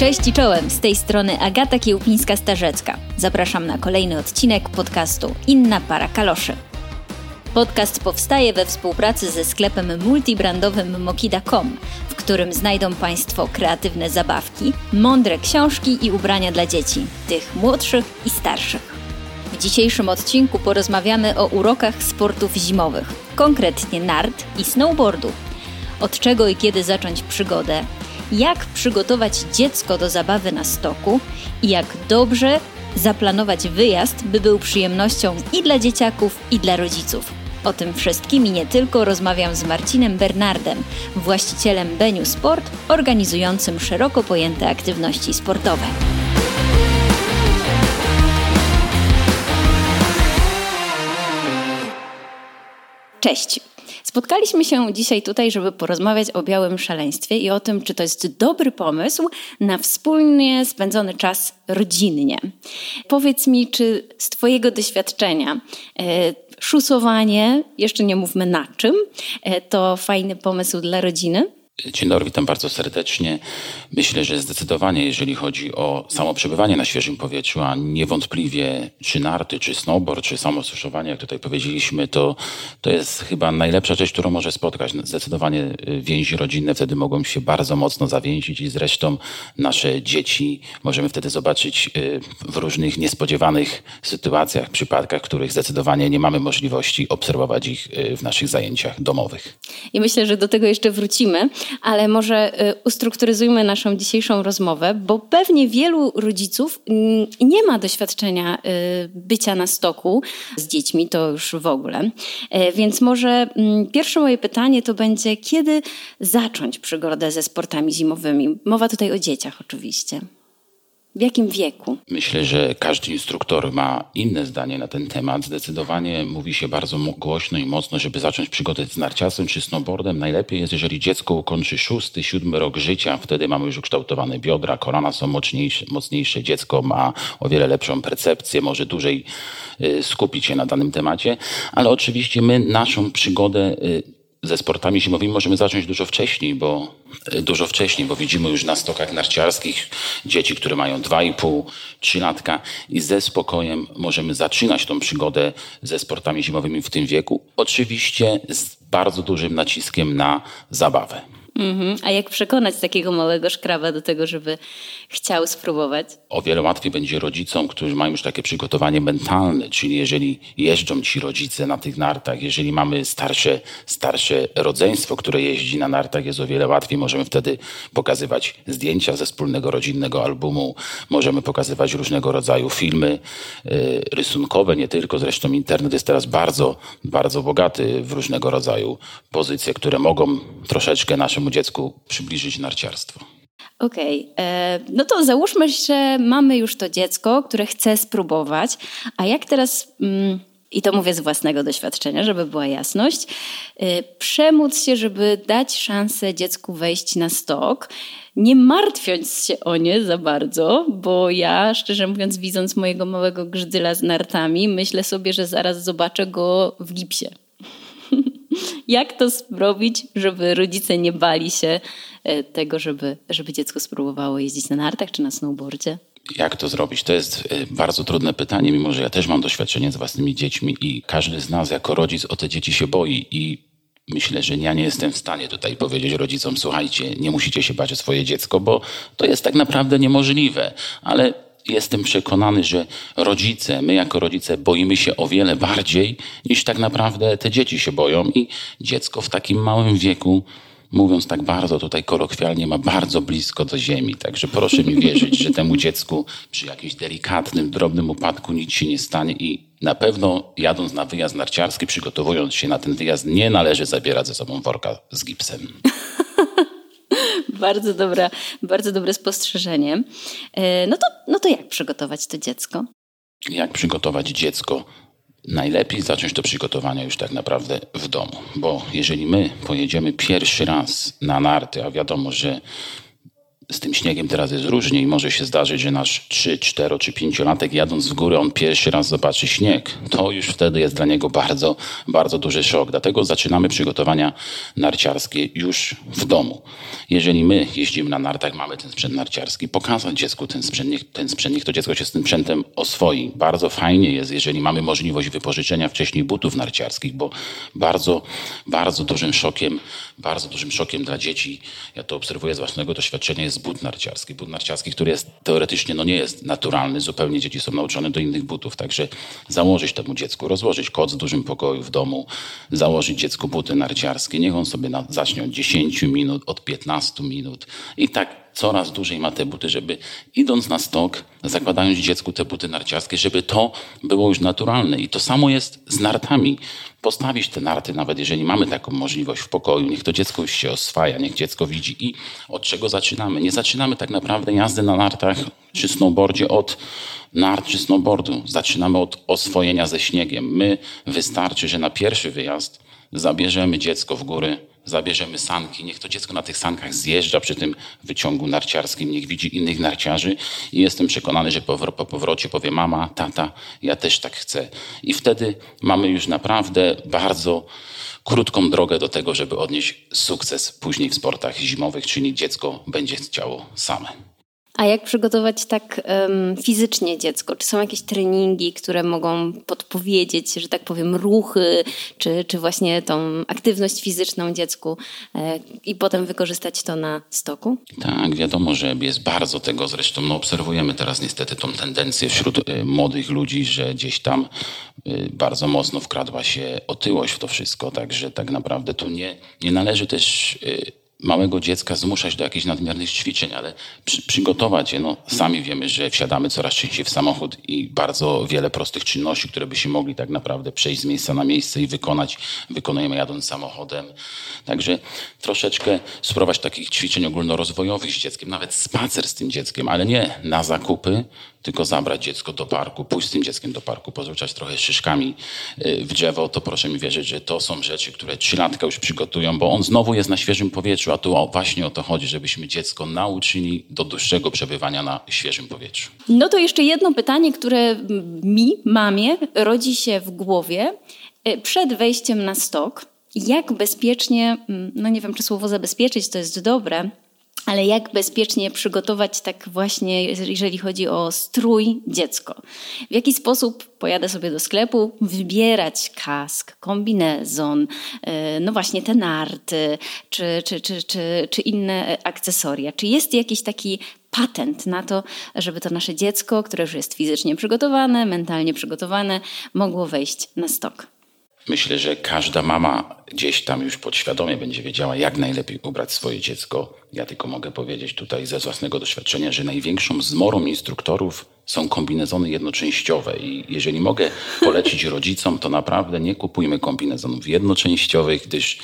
Cześć i czołem, z tej strony Agata Kiełpińska-Starzecka. Zapraszam na kolejny odcinek podcastu Inna para kaloszy. Podcast powstaje we współpracy ze sklepem multibrandowym Mokida.com, w którym znajdą Państwo kreatywne zabawki, mądre książki i ubrania dla dzieci, tych młodszych i starszych. W dzisiejszym odcinku porozmawiamy o urokach sportów zimowych, konkretnie nart i snowboardu. Od czego i kiedy zacząć przygodę, jak przygotować dziecko do zabawy na stoku i jak dobrze zaplanować wyjazd, by był przyjemnością i dla dzieciaków, i dla rodziców. O tym wszystkim i nie tylko rozmawiam z Marcinem Bernardem, właścicielem Beniu Sport, organizującym szeroko pojęte aktywności sportowe. Cześć. Spotkaliśmy się dzisiaj tutaj, żeby porozmawiać o białym szaleństwie i o tym, czy to jest dobry pomysł na wspólnie spędzony czas rodzinnie. Powiedz mi, czy z Twojego doświadczenia e, szusowanie, jeszcze nie mówmy na czym, e, to fajny pomysł dla rodziny? Dzień dobry, witam bardzo serdecznie. Myślę, że zdecydowanie, jeżeli chodzi o samo przebywanie na świeżym powietrzu, a niewątpliwie czy narty, czy snowboard, czy samo suszowanie, jak tutaj powiedzieliśmy, to, to jest chyba najlepsza rzecz, którą może spotkać. Zdecydowanie y, więzi rodzinne wtedy mogą się bardzo mocno zawięzić i zresztą nasze dzieci możemy wtedy zobaczyć y, w różnych niespodziewanych sytuacjach, przypadkach, których zdecydowanie nie mamy możliwości obserwować ich y, w naszych zajęciach domowych. I myślę, że do tego jeszcze wrócimy ale może y, ustrukturyzujmy naszą dzisiejszą rozmowę, bo pewnie wielu rodziców nie ma doświadczenia y, bycia na stoku z dziećmi, to już w ogóle. E, więc może mm, pierwsze moje pytanie to będzie, kiedy zacząć przygodę ze sportami zimowymi? Mowa tutaj o dzieciach oczywiście. W jakim wieku? Myślę, że każdy instruktor ma inne zdanie na ten temat. Zdecydowanie mówi się bardzo głośno i mocno, żeby zacząć przygodę z narciasem czy snowboardem. Najlepiej jest, jeżeli dziecko ukończy szósty, siódmy rok życia. Wtedy mamy już ukształtowane biodra, kolana są mocniejsze, mocniejsze. Dziecko ma o wiele lepszą percepcję, może dłużej y, skupić się na danym temacie. Ale oczywiście my naszą przygodę y, ze sportami zimowymi możemy zacząć dużo wcześniej, bo e, dużo wcześniej, bo widzimy już na stokach narciarskich dzieci, które mają 2,5, 3 latka i ze spokojem możemy zaczynać tą przygodę ze sportami zimowymi w tym wieku. Oczywiście z bardzo dużym naciskiem na zabawę. Mhm. A jak przekonać takiego małego szkrawa do tego, żeby chciał spróbować? O wiele łatwiej będzie rodzicom, którzy mają już takie przygotowanie mentalne, czyli jeżeli jeżdżą ci rodzice na tych nartach, jeżeli mamy starsze, starsze rodzeństwo, które jeździ na nartach, jest o wiele łatwiej. Możemy wtedy pokazywać zdjęcia ze wspólnego rodzinnego albumu, możemy pokazywać różnego rodzaju filmy y, rysunkowe, nie tylko. Zresztą internet jest teraz bardzo, bardzo bogaty w różnego rodzaju pozycje, które mogą troszeczkę naszemu dziecku przybliżyć narciarstwo. Okej, okay. E, no to załóżmy, że mamy już to dziecko, które chce spróbować, a jak teraz, mm, i to mówię z własnego doświadczenia, żeby była jasność, e, przemóc się, żeby dać szansę dziecku wejść na stok, nie martwiąc się o nie za bardzo, bo ja, szczerze mówiąc, widząc mojego małego grzydyla z nartami, myślę sobie, że zaraz zobaczę go w gipsie. Jak to zrobić, żeby rodzice nie bali się e, tego, żeby, żeby dziecko spróbowało jeździć na nartach czy na snowboardzie? Jak to zrobić? To jest e, bardzo trudne pytanie, mimo że ja też mam doświadczenie z własnymi dziećmi i każdy z nas jako rodzic o te dzieci się boi i myślę, że ja nie jestem w stanie tutaj powiedzieć rodzicom, słuchajcie, nie musicie się bać o swoje dziecko, bo to jest tak naprawdę niemożliwe, ale jestem przekonany, że rodzice, my jako rodzice boimy się o wiele bardziej niż tak naprawdę te dzieci się boją i dziecko w takim małym wieku mówiąc tak bardzo tutaj kolokwialnie, ma bardzo blisko do ziemi. Także proszę mi wierzyć, że temu dziecku przy jakimś delikatnym, drobnym upadku nic się nie stanie i na pewno jadąc na wyjazd narciarski, przygotowując się na ten wyjazd, nie należy zabierać ze sobą worka z gipsem. Bardzo, dobra, bardzo dobre spostrzeżenie. E, no to, no to jak przygotować to dziecko? Jak przygotować dziecko? Najlepiej zacząć to przygotowania już tak naprawdę w domu, bo jeżeli my pojedziemy pierwszy raz na narty, a wiadomo, że z tym śniegiem teraz jest różnie i może się zdarzyć, że nasz 3, 4 czy 5-latek jadąc w górę, on pierwszy raz zobaczy śnieg. To już wtedy jest dla niego bardzo, bardzo duży szok. Dlatego zaczynamy przygotowania narciarskie już w domu. Jeżeli my jeździmy na nartach, mamy ten sprzęt narciarski, pokazać dziecku ten sprzęt, niech, ten sprzęt, niech to dziecko się z tym sprzętem oswoi. Bardzo fajnie jest, jeżeli mamy możliwość wypożyczenia wcześniej butów narciarskich, bo bardzo, bardzo dużym szokiem, bardzo dużym szokiem dla dzieci, ja to obserwuję z własnego doświadczenia, jest but narciarski. But narciarski, który jest teoretycznie no nie jest naturalny, zupełnie dzieci są nauczone do innych butów. Także założyć temu dziecku, rozłożyć koc w dużym pokoju w domu, założyć dziecku buty narciarskie. Niech on sobie zacznie od 10 minut, od 15 minut i tak coraz dłużej ma te buty, żeby idąc na stok, zakładając dziecku te buty narciarskie, żeby to było już naturalne. I to samo jest z nartami. Postawić te narty, nawet jeżeli mamy taką możliwość w pokoju, niech to dziecko już się oswaja, niech dziecko widzi i od czego zaczynamy. Nie zaczynamy tak naprawdę jazdy na nartach czy snowboardzie od nart czy snowboardu. Zaczynamy od oswojenia ze śniegiem. My wystarczy, że na pierwszy wyjazd zabierzemy dziecko w góry, zabierzemy sanki, niech to dziecko na tych sankach zjeżdża przy tym wyciągu narciarskim, niech widzi innych narciarzy i jestem przekonany, że po, po powrocie powie mama, tata, ja też tak chcę. I wtedy mamy już naprawdę bardzo krótką drogę do tego, żeby odnieść sukces później w sportach zimowych, czyli dziecko będzie chciało same. A jak przygotować tak um, fizycznie dziecko? Czy są jakieś treningi, które mogą podpowiedzieć, że tak powiem, ruchy, czy, czy właśnie tą aktywność fizyczną dziecku e, i potem wykorzystać to na stoku? Tak, wiadomo, że jest bardzo tego. Zresztą no, obserwujemy teraz niestety tą tendencję wśród y, młodych ludzi, że gdzieś tam y, bardzo mocno wkradła się otyłość w to wszystko. Także tak naprawdę tu nie, nie należy też y, małego dziecka zmuszać do jakichś nadmiernych ćwiczeń, ale przy, przygotować je. No, sami wiemy, że wsiadamy coraz częściej w samochód i bardzo wiele prostych czynności, które by się mogli tak naprawdę przejść z miejsca na miejsce i wykonać, wykonujemy jadąc samochodem. Także troszeczkę spróbować takich ćwiczeń ogólnorozwojowych z dzieckiem, nawet spacer z tym dzieckiem, ale nie na zakupy, tylko zabrać dziecko do parku, pójść z tym dzieckiem do parku, pozrzucać trochę szyszkami y, w drzewo, to proszę mi wierzyć, że to są rzeczy, które trzylatka już przygotują, bo on znowu jest na świeżym powietrzu, a tu właśnie o to chodzi, żebyśmy dziecko nauczyli do dłuższego przebywania na świeżym powietrzu. No to jeszcze jedno pytanie, które mi, mamie, rodzi się w głowie y, przed wejściem na stok. Jak bezpiecznie, no nie wiem, czy słowo zabezpieczyć to jest dobre, ale jak bezpiecznie przygotować tak właśnie, jeżeli chodzi o strój dziecko? W jaki sposób pojadę sobie do sklepu, wybierać kask, kombinezon, e, no właśnie te narty, czy, czy, czy, czy, czy inne akcesoria? Czy jest jakiś taki patent na to, żeby to nasze dziecko, które już jest fizycznie przygotowane, mentalnie przygotowane, mogło wejść na stok? Myślę, że każda mama gdzieś tam już podświadomie będzie wiedziała, jak najlepiej ubrać swoje dziecko. Ja tylko mogę powiedzieć tutaj ze własnego doświadczenia, że największą zmorą instruktorów są kombinezony jednoczęściowe i jeżeli mogę polecić rodzicom, to naprawdę nie kupujmy kombinezonów jednoczęściowych, gdyż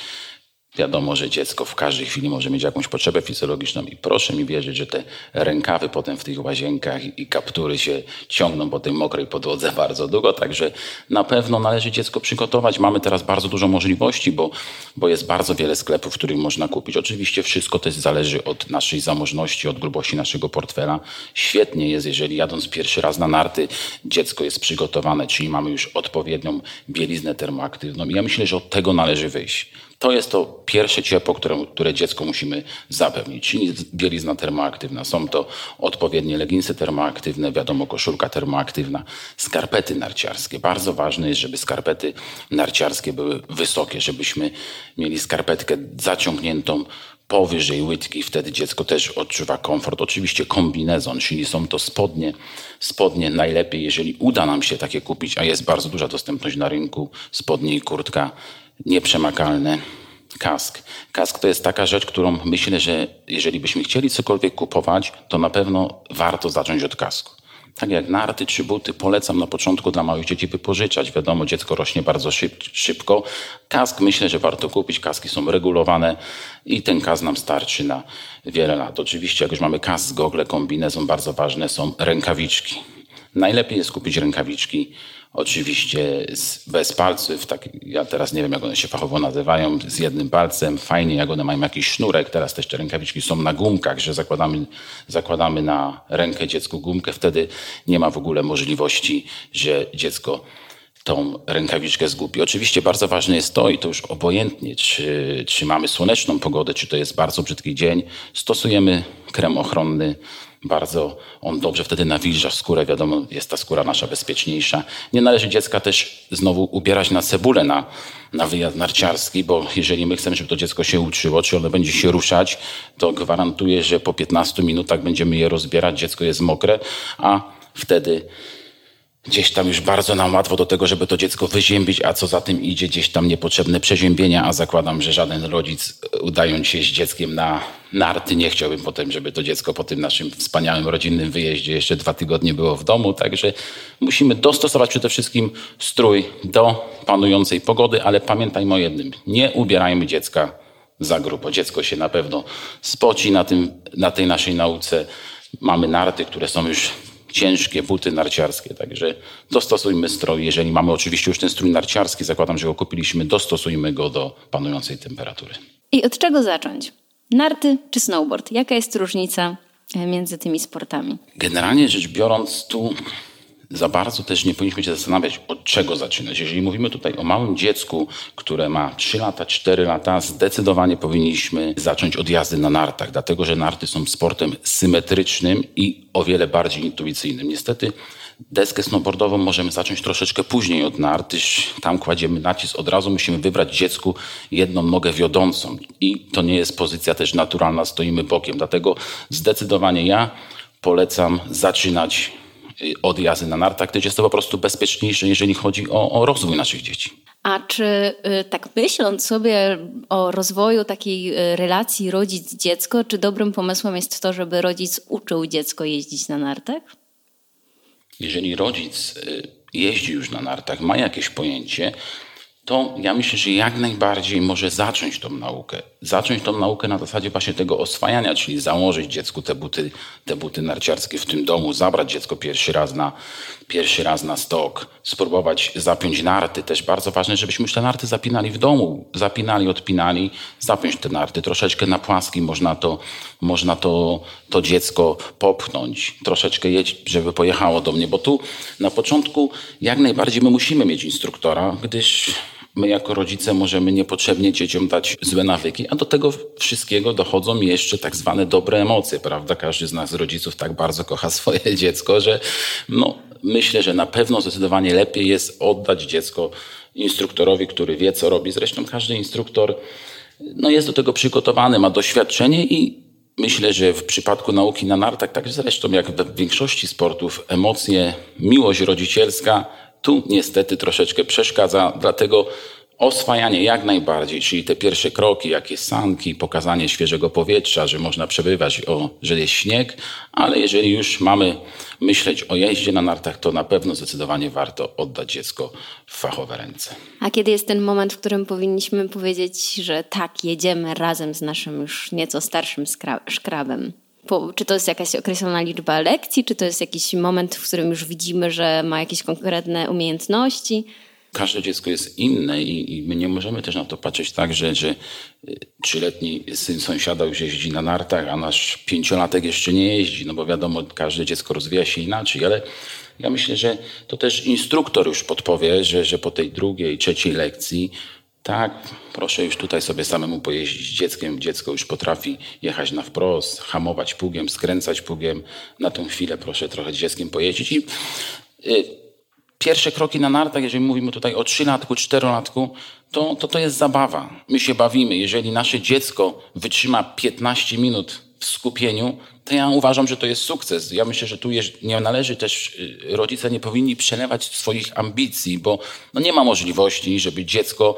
Wiadomo, że dziecko w każdej chwili może mieć jakąś potrzebę fizjologiczną i proszę mi wierzyć, że te rękawy potem w tych łazienkach i kaptury się ciągną po tej mokrej podłodze bardzo długo, także na pewno należy dziecko przygotować. Mamy teraz bardzo dużo możliwości, bo, bo jest bardzo wiele sklepów, w których można kupić. Oczywiście wszystko też zależy od naszej zamożności, od grubości naszego portfela. Świetnie jest, jeżeli jadąc pierwszy raz na narty, dziecko jest przygotowane, czyli mamy już odpowiednią bieliznę termoaktywną. I ja myślę, że od tego należy wyjść. To jest to pierwsze ciepło, które, które dziecku musimy zapewnić. Bielizna termoaktywna. Są to odpowiednie leginsy termoaktywne, wiadomo, koszulka termoaktywna, skarpety narciarskie. Bardzo ważne jest, żeby skarpety narciarskie były wysokie, żebyśmy mieli skarpetkę zaciągniętą powyżej łydki, wtedy dziecko też odczuwa komfort. Oczywiście kombinezon, czyli są to spodnie. Spodnie najlepiej, jeżeli uda nam się takie kupić, a jest bardzo duża dostępność na rynku, spodnie i kurtka nieprzemakalne. Kask. Kask to jest taka rzecz, którą myślę, że jeżeli byśmy chcieli cokolwiek kupować, to na pewno warto zacząć od kasku. Tak jak narty czy buty, polecam na początku dla małych dzieci wypożyczać. Wiadomo, dziecko rośnie bardzo szyb, szybko. Kask myślę, że warto kupić. Kaski są regulowane i ten kask nam starczy na wiele lat. Oczywiście, jak już mamy kask, gogle, kombinezon, bardzo ważne są rękawiczki Najlepiej jest kupić rękawiczki, oczywiście z, bez palców, tak, ja teraz nie wiem jak one się fachowo nazywają, z jednym palcem, fajnie jak one mają jakiś sznurek, teraz też te rękawiczki są na gumkach, że zakładamy, zakładamy na rękę dziecku gumkę, wtedy nie ma w ogóle możliwości, że dziecko tą rękawiczkę zgubi. Oczywiście bardzo ważne jest to, i to już obojętnie, czy, czy mamy słoneczną pogodę, czy to jest bardzo brzydki dzień, stosujemy krem ochronny, bardzo on dobrze wtedy nawilża skórę, wiadomo, jest ta skóra nasza bezpieczniejsza. Nie należy dziecka też znowu ubierać na cebulę na, na wyjazd narciarski, bo jeżeli my chcemy, żeby to dziecko się uczyło, czy ono będzie się ruszać, to gwarantuję, że po 15 minutach będziemy je rozbierać, dziecko jest mokre, a wtedy gdzieś tam już bardzo nam łatwo do tego, żeby to dziecko wyziębić, a co za tym idzie, gdzieś tam niepotrzebne przeziębienia, a zakładam, że żaden rodzic e, udając się z dzieckiem na narty nie chciałbym potem, żeby to dziecko po tym naszym wspaniałym rodzinnym wyjeździe jeszcze dwa tygodnie było w domu, także musimy dostosować przede wszystkim strój do panującej pogody, ale pamiętajmy o jednym, nie ubierajmy dziecka za grubo. Dziecko się na pewno spoci na, tym, na tej naszej nauce. Mamy narty, które są już ciężkie buty narciarskie. Także dostosujmy strój. Jeżeli mamy oczywiście już ten strój narciarski, zakładam, że go kupiliśmy, dostosujmy go do panującej temperatury. I od czego zacząć? Narty czy snowboard? Jaka jest różnica e, między tymi sportami? Generalnie rzecz biorąc, tu za bardzo też nie powinniśmy się zastanawiać, od czego zaczynać. Jeżeli mówimy tutaj o małym dziecku, które ma 3 lata, 4 lata, zdecydowanie powinniśmy zacząć od jazdy na nartach, dlatego że narty są sportem symetrycznym i o wiele bardziej intuicyjnym. Niestety deskę snowboardową możemy zacząć troszeczkę później od nart, tam kładziemy nacisk, od razu musimy wybrać dziecku jedną nogę wiodącą i to nie jest pozycja też naturalna, stoimy bokiem. Dlatego zdecydowanie ja polecam zaczynać Y, od jazdy na nartach, gdyż jest to po prostu bezpieczniejsze, jeżeli chodzi o, o rozwój naszych dzieci. A czy y, tak myśląc sobie o rozwoju takiej y, relacji rodzic-dziecko, czy dobrym pomysłem jest to, żeby rodzic uczył dziecko jeździć na nartach? Jeżeli rodzic jeździ już na nartach, ma jakieś pojęcie, to ja myślę, że jak najbardziej może zacząć tą naukę. Zacząć tą naukę na zasadzie właśnie tego oswajania, czyli założyć dziecku te buty, te buty narciarskie w tym domu, zabrać dziecko pierwszy raz na, pierwszy raz na stok, spróbować zapiąć narty. Też bardzo ważne, żebyśmy już te narty zapinali w domu. Zapinali, odpinali, zapiąć te narty. Troszeczkę na płaski można to, można to, to dziecko popchnąć. Troszeczkę jeść, żeby pojechało do mnie, bo tu na początku jak najbardziej my musimy mieć instruktora, gdyż my jako rodzice możemy niepotrzebnie dzieciom dać złe nawyki, a do tego wszystkiego dochodzą jeszcze tak zwane dobre emocje, prawda? Każdy z nas rodziców tak bardzo kocha swoje dziecko, że no, myślę, że na pewno zdecydowanie lepiej jest oddać dziecko instruktorowi, który wie, co robi. Zresztą każdy instruktor no, jest do tego przygotowany, ma doświadczenie i Myślę, że w przypadku nauki na nartach, tak zresztą jak w większości sportów, emocje, miłość rodzicielska tu niestety troszeczkę przeszkadza, dlatego oswajanie jak najbardziej, czyli te pierwsze kroki, jakie sanki, pokazanie świeżego powietrza, że można przebywać, o, że jest śnieg, ale jeżeli już mamy myśleć o jeździe na nartach, to na pewno zdecydowanie warto oddać dziecko w fachowe ręce. A kiedy jest ten moment, w którym powinniśmy powiedzieć, że tak, jedziemy razem z naszym już nieco starszym szkrabem? Czy to jest jakaś określona liczba lekcji, czy to jest jakiś moment, w którym już widzimy, że ma jakieś konkretne umiejętności? Każde dziecko jest inne i, i my nie możemy też na to patrzeć tak, że, że y, trzyletni syn sąsiada już jeździ na nartach, a nasz pięciolatek jeszcze nie jeździ, no bo wiadomo, każde dziecko rozwija się inaczej, ale ja myślę, że to też instruktor już podpowie, że, że po tej drugiej, trzeciej lekcji tak, proszę już tutaj sobie samemu pojeździć dzieckiem. Dziecko już potrafi jechać na wprost, hamować pługiem, skręcać pługiem. Na tą chwilę proszę trochę dzieckiem pojeździć. I y, pierwsze kroki na nartach, jeżeli mówimy tutaj o trzylatku, czterolatku, to, to to jest zabawa. My się bawimy. Jeżeli nasze dziecko wytrzyma 15 minut w skupieniu, to ja uważam, że to jest sukces. Ja myślę, że tu nie należy też, y, rodzice nie powinni przelewać swoich ambicji, bo no nie ma możliwości, żeby dziecko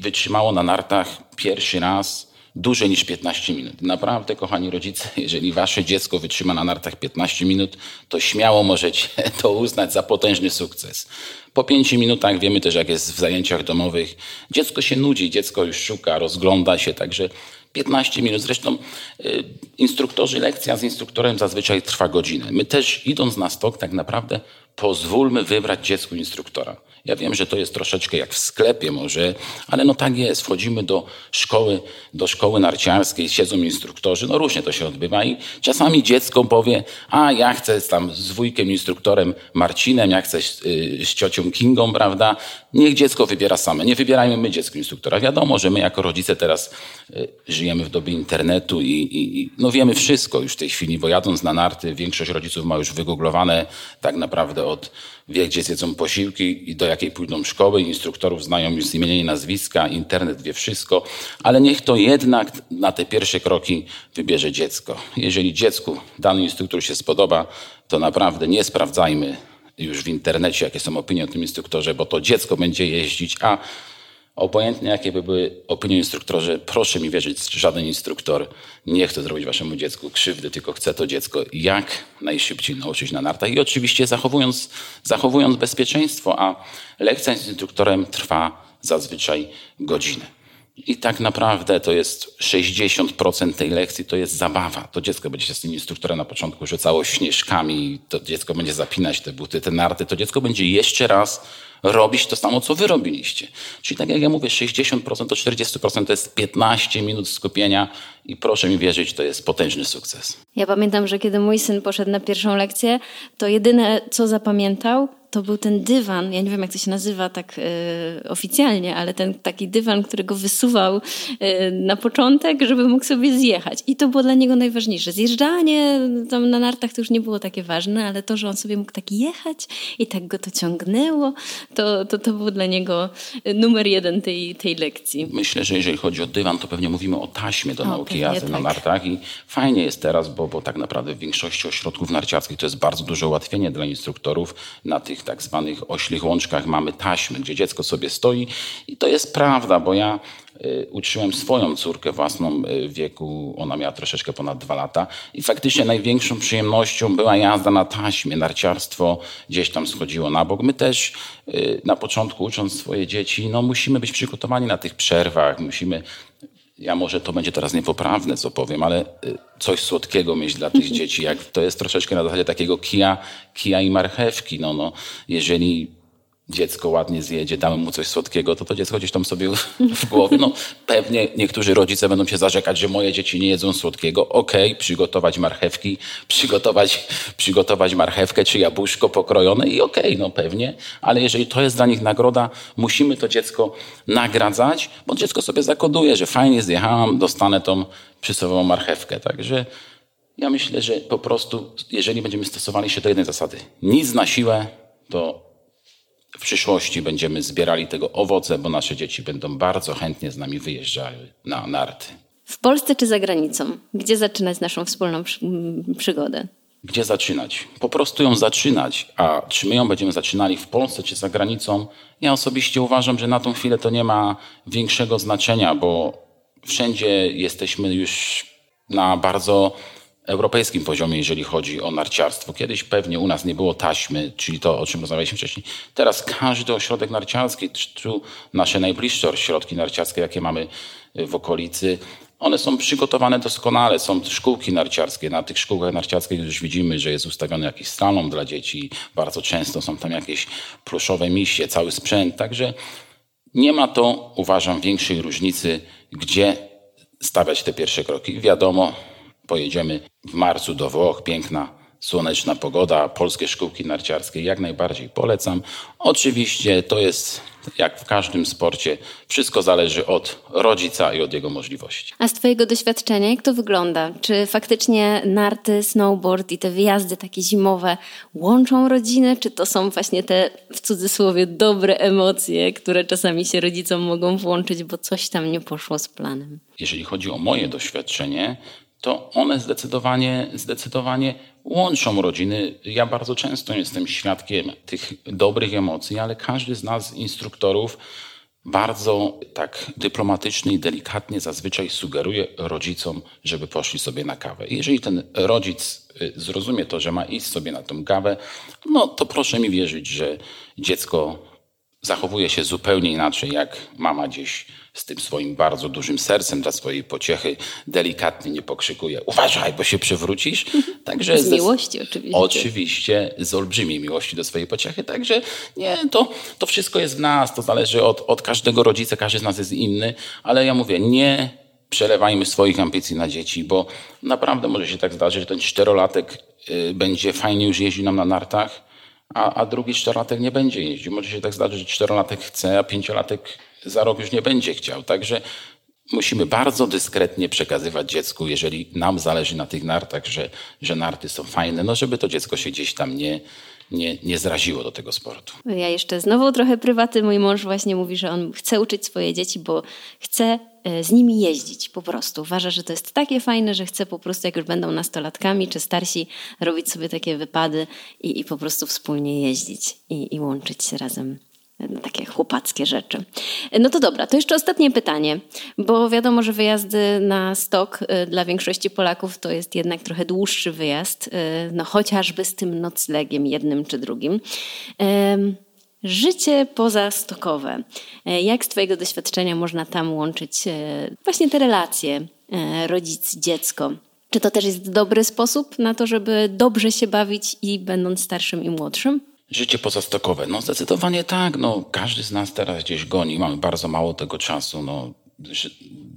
wytrzymało na nartach pierwszy raz dłużej niż 15 minut. Naprawdę, kochani rodzice, jeżeli wasze dziecko wytrzyma na nartach 15 minut, to śmiało możecie to uznać za potężny sukces. Po 5 minutach wiemy też, jak jest w zajęciach domowych. Dziecko się nudzi, dziecko już szuka, rozgląda się, także 15 minut. Zresztą y, instruktorzy, lekcja z instruktorem zazwyczaj trwa godzinę. My też idąc na stok tak naprawdę pozwólmy wybrać dziecku instruktora. Ja wiem, że to jest troszeczkę jak w sklepie może, ale no tak jest. Wchodzimy do szkoły, do szkoły narciarskiej, siedzą instruktorzy, no różnie to się odbywa i czasami dziecko powie, a ja chcę tam z wujkiem instruktorem Marcinem, ja chcę z, yy, z ciocią Kingą, prawda? Niech dziecko wybiera same. Nie wybierajmy my dziecku instruktora. Wiadomo, że my jako rodzice teraz yy, żyjemy w dobie internetu i, i, i no wiemy wszystko już w tej chwili, bo jadąc na narty, większość rodziców ma już wygooglowane tak naprawdę od wie, gdzie zjedzą posiłki i do jakiej pójdą szkoły. Instruktorów znają już z imienia i nazwiska, internet wie wszystko, ale niech to jednak na te pierwsze kroki wybierze dziecko. Jeżeli dziecku dany instruktor się spodoba, to naprawdę nie sprawdzajmy już w internecie, jakie są opinie o tym instruktorze, bo to dziecko będzie jeździć, a Obojętnie jakie by były opinie instruktorze, proszę mi wierzyć, żaden instruktor nie chce zrobić waszemu dziecku krzywdy, tylko chce to dziecko jak najszybciej nauczyć na nartach i oczywiście zachowując, zachowując bezpieczeństwo, a lekcja z instruktorem trwa zazwyczaj godzinę. I tak naprawdę to jest 60% tej lekcji to jest zabawa. To dziecko będzie się z tym instruktorem na początku rzucało śnieżkami, to dziecko będzie zapinać te buty, te narty, to dziecko będzie jeszcze raz robić to samo, co wy robiliście. Czyli tak jak ja mówię, 60% do 40% to jest 15 minut skupienia i proszę mi wierzyć, to jest potężny sukces. Ja pamiętam, że kiedy mój syn poszedł na pierwszą lekcję, to jedyne, co zapamiętał, to był ten dywan, ja nie wiem jak to się nazywa tak y, oficjalnie, ale ten taki dywan, którego wysuwał y, na początek, żeby mógł sobie zjechać. I to było dla niego najważniejsze. Zjeżdżanie tam na nartach to już nie było takie ważne, ale to, że on sobie mógł tak jechać i tak go to ciągnęło, to, to, to był dla niego numer jeden tej, tej lekcji. Myślę, że jeżeli chodzi o dywan, to pewnie mówimy o taśmie do o, nauki jazdy tak. na nartach i fajnie jest teraz, bo, bo tak naprawdę w większości ośrodków narciarskich to jest bardzo duże ułatwienie dla instruktorów na tych tak zwanych oślich łączkach mamy taśmy, gdzie dziecko sobie stoi i to jest prawda, bo ja y, uczyłem swoją córkę własną y, w wieku, ona miała troszeczkę ponad dwa lata i faktycznie największą przyjemnością była jazda na taśmie, narciarstwo gdzieś tam schodziło na bok. My też y, na początku ucząc swoje dzieci, no musimy być przygotowani na tych przerwach, musimy ja może to będzie teraz niepoprawne, co powiem, ale y, coś słodkiego mieć dla tych dzieci. Jak to jest troszeczkę na zasadzie takiego kija, kija i marchewki. No, no, jeżeli dziecko ładnie zjedzie, damy mu coś słodkiego, to to dziecko gdzieś tam sobie w głowie, no pewnie niektórzy rodzice będą się zarzekać, że moje dzieci nie jedzą słodkiego. Okej, okay, przygotować marchewki, przygotować, przygotować marchewkę czy jabłuszko pokrojone i okej, okay, no pewnie, ale jeżeli to jest dla nich nagroda, musimy to dziecko nagradzać, bo dziecko sobie zakoduje, że fajnie zjechałam, dostanę tą przysłowiową marchewkę. Także ja myślę, że po prostu, jeżeli będziemy stosowali się do jednej zasady, nic na siłę, to w przyszłości będziemy zbierali tego owoce, bo nasze dzieci będą bardzo chętnie z nami wyjeżdżały na narty. W Polsce czy za granicą? Gdzie zaczynać naszą wspólną przygodę? Gdzie zaczynać? Po prostu ją zaczynać. A czy my ją będziemy zaczynali w Polsce czy za granicą? Ja osobiście uważam, że na tą chwilę to nie ma większego znaczenia, bo wszędzie jesteśmy już na bardzo europejskim poziomie, jeżeli chodzi o narciarstwo. Kiedyś pewnie u nas nie było taśmy, czyli to, o czym rozmawialiśmy wcześniej. Teraz każdy ośrodek narciarski, czy nasze najbliższe ośrodki narciarskie, jakie mamy w okolicy, one są przygotowane doskonale. Są szkółki narciarskie. Na tych szkółkach narciarskich już widzimy, że jest ustawiony jakiś salon dla dzieci. Bardzo często są tam jakieś pluszowe misie, cały sprzęt. Także nie ma to, uważam, większej różnicy, gdzie stawiać te pierwsze kroki. Wiadomo, Pojedziemy w marcu do Włoch, piękna, słoneczna pogoda, polskie szkółki narciarskie jak najbardziej polecam. Oczywiście to jest jak w każdym sporcie, wszystko zależy od rodzica i od jego możliwości. A z Twojego doświadczenia, jak to wygląda? Czy faktycznie narty, snowboard i te wyjazdy takie zimowe łączą rodzinę, czy to są właśnie te w cudzysłowie dobre emocje, które czasami się rodzicom mogą włączyć, bo coś tam nie poszło z planem? Jeżeli chodzi o moje doświadczenie, to one zdecydowanie, zdecydowanie łączą rodziny. Ja bardzo często jestem świadkiem tych dobrych emocji, ale każdy z nas, instruktorów, bardzo tak dyplomatycznie i delikatnie zazwyczaj sugeruje rodzicom, żeby poszli sobie na kawę. jeżeli ten rodzic y, zrozumie to, że ma iść sobie na tą kawę, no to proszę mi wierzyć, że dziecko zachowuje się zupełnie inaczej, jak mama gdzieś z tym swoim bardzo dużym sercem dla swojej pociechy delikatnie nie pokrzykuje uważaj, bo się przewrócisz. Także z miłości oczywiście. Oczywiście, z olbrzymiej miłości do swojej pociechy. Także nie, to, to wszystko jest w nas, to zależy od, od każdego rodzica, każdy z nas jest inny, ale ja mówię, nie przelewajmy swoich ambicji na dzieci, bo naprawdę może się tak zdarzyć, że ten czterolatek y, będzie fajnie już jeździł nam na nartach, a, a drugi czterolatek nie będzie jeździł. Może się tak zdarzyć, że czterolatek chce, a pięciolatek za rok już nie będzie chciał. Także musimy bardzo dyskretnie przekazywać dziecku, jeżeli nam zależy na tych nartach, że, że narty są fajne, no żeby to dziecko się gdzieś tam nie, nie, nie zraziło do tego sportu. Ja jeszcze znowu trochę prywaty. Mój mąż właśnie mówi, że on chce uczyć swoje dzieci, bo chce z nimi jeździć po prostu. Uważa, że to jest takie fajne, że chce po prostu, jak już będą nastolatkami czy starsi, robić sobie takie wypady i, i po prostu wspólnie jeździć i, i łączyć się razem takie chłopackie rzeczy. No to dobra, to jeszcze ostatnie pytanie, bo wiadomo, że wyjazdy na stok y, dla większości Polaków to jest jednak trochę dłuższy wyjazd, y, no chociażby z tym noclegiem jednym czy drugim. Życie pozastokowe. E, jak z Twojego doświadczenia można tam łączyć e, właśnie te relacje e, rodzic-dziecko? Czy to też jest dobry sposób na to, żeby dobrze się bawić i będąc starszym i młodszym? Życie pozastokowe. No zdecydowanie tak. No, każdy z nas teraz gdzieś goni. Mamy bardzo mało tego czasu. No,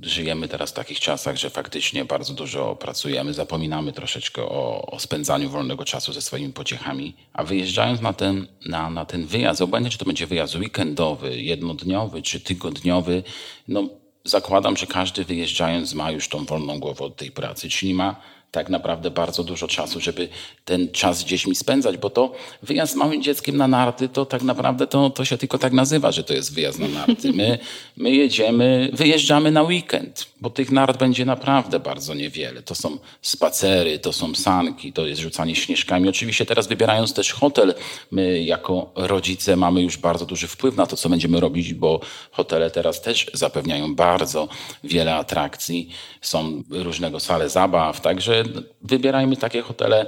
żyjemy teraz w takich czasach, że faktycznie bardzo dużo pracujemy, zapominamy troszeczkę o, o spędzaniu wolnego czasu ze swoimi pociechami, a wyjeżdżając na ten, na, na ten wyjazd, obojętnie czy to będzie wyjazd weekendowy, jednodniowy czy tygodniowy, no zakładam, że każdy wyjeżdżając ma już tą wolną głowę od tej pracy, czyli ma tak naprawdę bardzo dużo czasu, żeby ten czas z dziećmi spędzać, bo to wyjazd z małym dzieckiem na narty, to tak naprawdę to, to się tylko tak nazywa, że to jest wyjazd na narty. My, my jedziemy, wyjeżdżamy na weekend, bo tych nart będzie naprawdę bardzo niewiele. To są spacery, to są sanki, to jest rzucanie śnieżkami. Oczywiście teraz wybierając też hotel, my jako rodzice mamy już bardzo duży wpływ na to, co będziemy robić, bo hotele teraz też zapewniają bardzo wiele atrakcji. Są różnego sale zabaw, także wybierajmy takie hotele,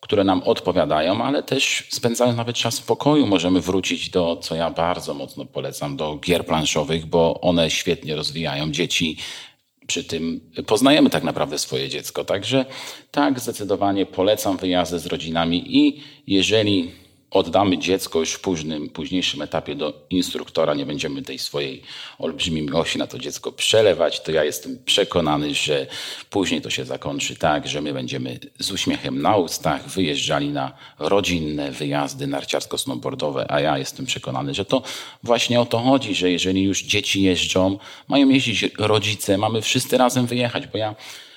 które nam odpowiadają, ale też spędzając nawet czas w pokoju możemy wrócić do, co ja bardzo mocno polecam, do gier planszowych, bo one świetnie rozwijają dzieci. Przy tym poznajemy tak naprawdę swoje dziecko. Także tak, zdecydowanie polecam wyjazdy z rodzinami i jeżeli oddamy dziecko już w późnym, późniejszym etapie do instruktora, nie będziemy tej swojej olbrzymiej miłości na to dziecko przelewać, to ja jestem przekonany, że później to się zakończy tak, że my będziemy z uśmiechem na ustach wyjeżdżali na rodzinne wyjazdy narciarsko-snowboardowe, a ja jestem przekonany, że to właśnie o to chodzi, że jeżeli już dzieci jeżdżą, mają jeździć rodzice, mamy wszyscy razem wyjechać, bo ja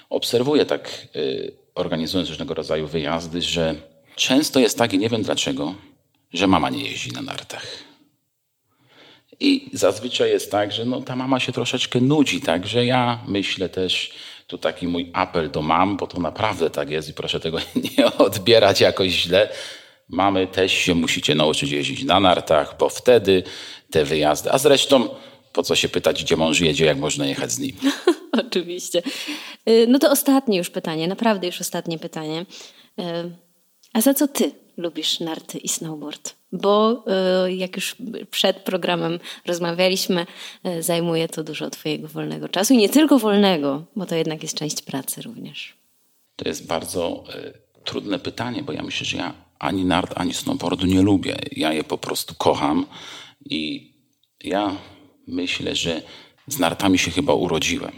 obserwuję tak, yy, organizując różnego rodzaju wyjazdy, że Często jest tak, i nie wiem dlaczego, że mama nie jeździ na nartach. I zazwyczaj jest tak, że no, ta mama się troszeczkę nudzi. Także ja myślę też, tu taki mój apel do mam, bo to naprawdę tak jest i proszę tego nie odbierać jakoś źle. Mamy też się musicie nauczyć jeździć na nartach, bo wtedy te wyjazdy. A zresztą po co się pytać, gdzie mąż jedzie, jak można jechać z nim? Oczywiście. Y, no to ostatnie już pytanie, naprawdę już ostatnie pytanie. A za co ty lubisz narty i snowboard? Bo e, jak już przed programem rozmawialiśmy, e, zajmuje to dużo twojego wolnego czasu i nie tylko wolnego, bo to jednak jest część pracy również. To jest bardzo e, trudne pytanie, bo ja myślę, że ja ani nart, ani snowboardu nie lubię. Ja je po prostu kocham i ja myślę, że z nartami się chyba urodziłem.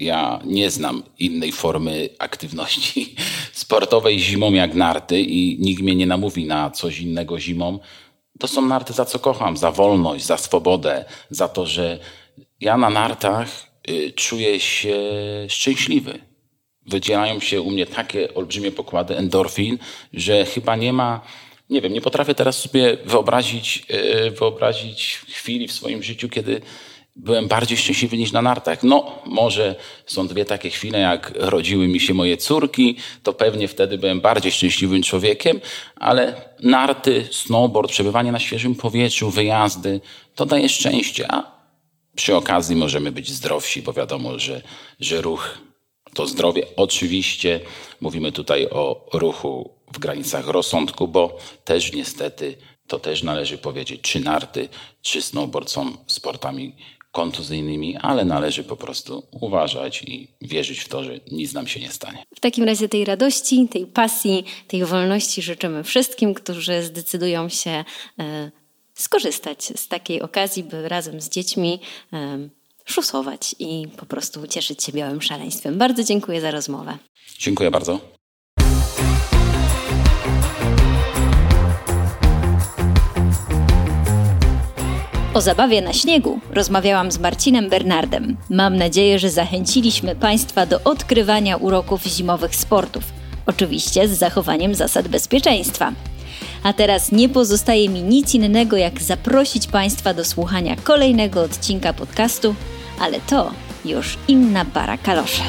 Ja nie znam innej formy aktywności sportowej zimą jak narty i nikt mnie nie namówi na coś innego zimą. To są narty, za co kocham, za wolność, za swobodę, za to, że ja na nartach y, czuję się szczęśliwy. Wydzielają się u mnie takie olbrzymie pokłady endorfin, że chyba nie ma, nie wiem, nie potrafię teraz sobie wyobrazić, y, wyobrazić chwili w swoim życiu, kiedy byłem bardziej szczęśliwy niż na nartach. No, może są dwie takie chwile, jak rodziły mi się moje córki, to pewnie wtedy byłem bardziej szczęśliwym człowiekiem, ale narty, snowboard, przebywanie na świeżym powietrzu, wyjazdy, to daje szczęście. A przy okazji możemy być zdrowsi, bo wiadomo, że, że ruch to zdrowie. Oczywiście mówimy tutaj o ruchu w granicach rozsądku, bo też niestety to też należy powiedzieć, czy narty, czy snowboard są sportami kontuzyjnymi, ale należy po prostu uważać i wierzyć w to, że nic nam się nie stanie. W takim razie tej radości, tej pasji, tej wolności życzymy wszystkim, którzy zdecydują się e, skorzystać z takiej okazji, by razem z dziećmi e, szusować i po prostu cieszyć się białym szaleństwem. Bardzo dziękuję za rozmowę. Dziękuję bardzo. O zabawie na śniegu rozmawiałam z Marcinem Bernardem. Mam nadzieję, że zachęciliśmy Państwa do odkrywania uroków zimowych sportów. Oczywiście z zachowaniem zasad bezpieczeństwa. A teraz nie pozostaje mi nic innego, jak zaprosić Państwa do słuchania kolejnego odcinka podcastu, ale to już inna para kalosze.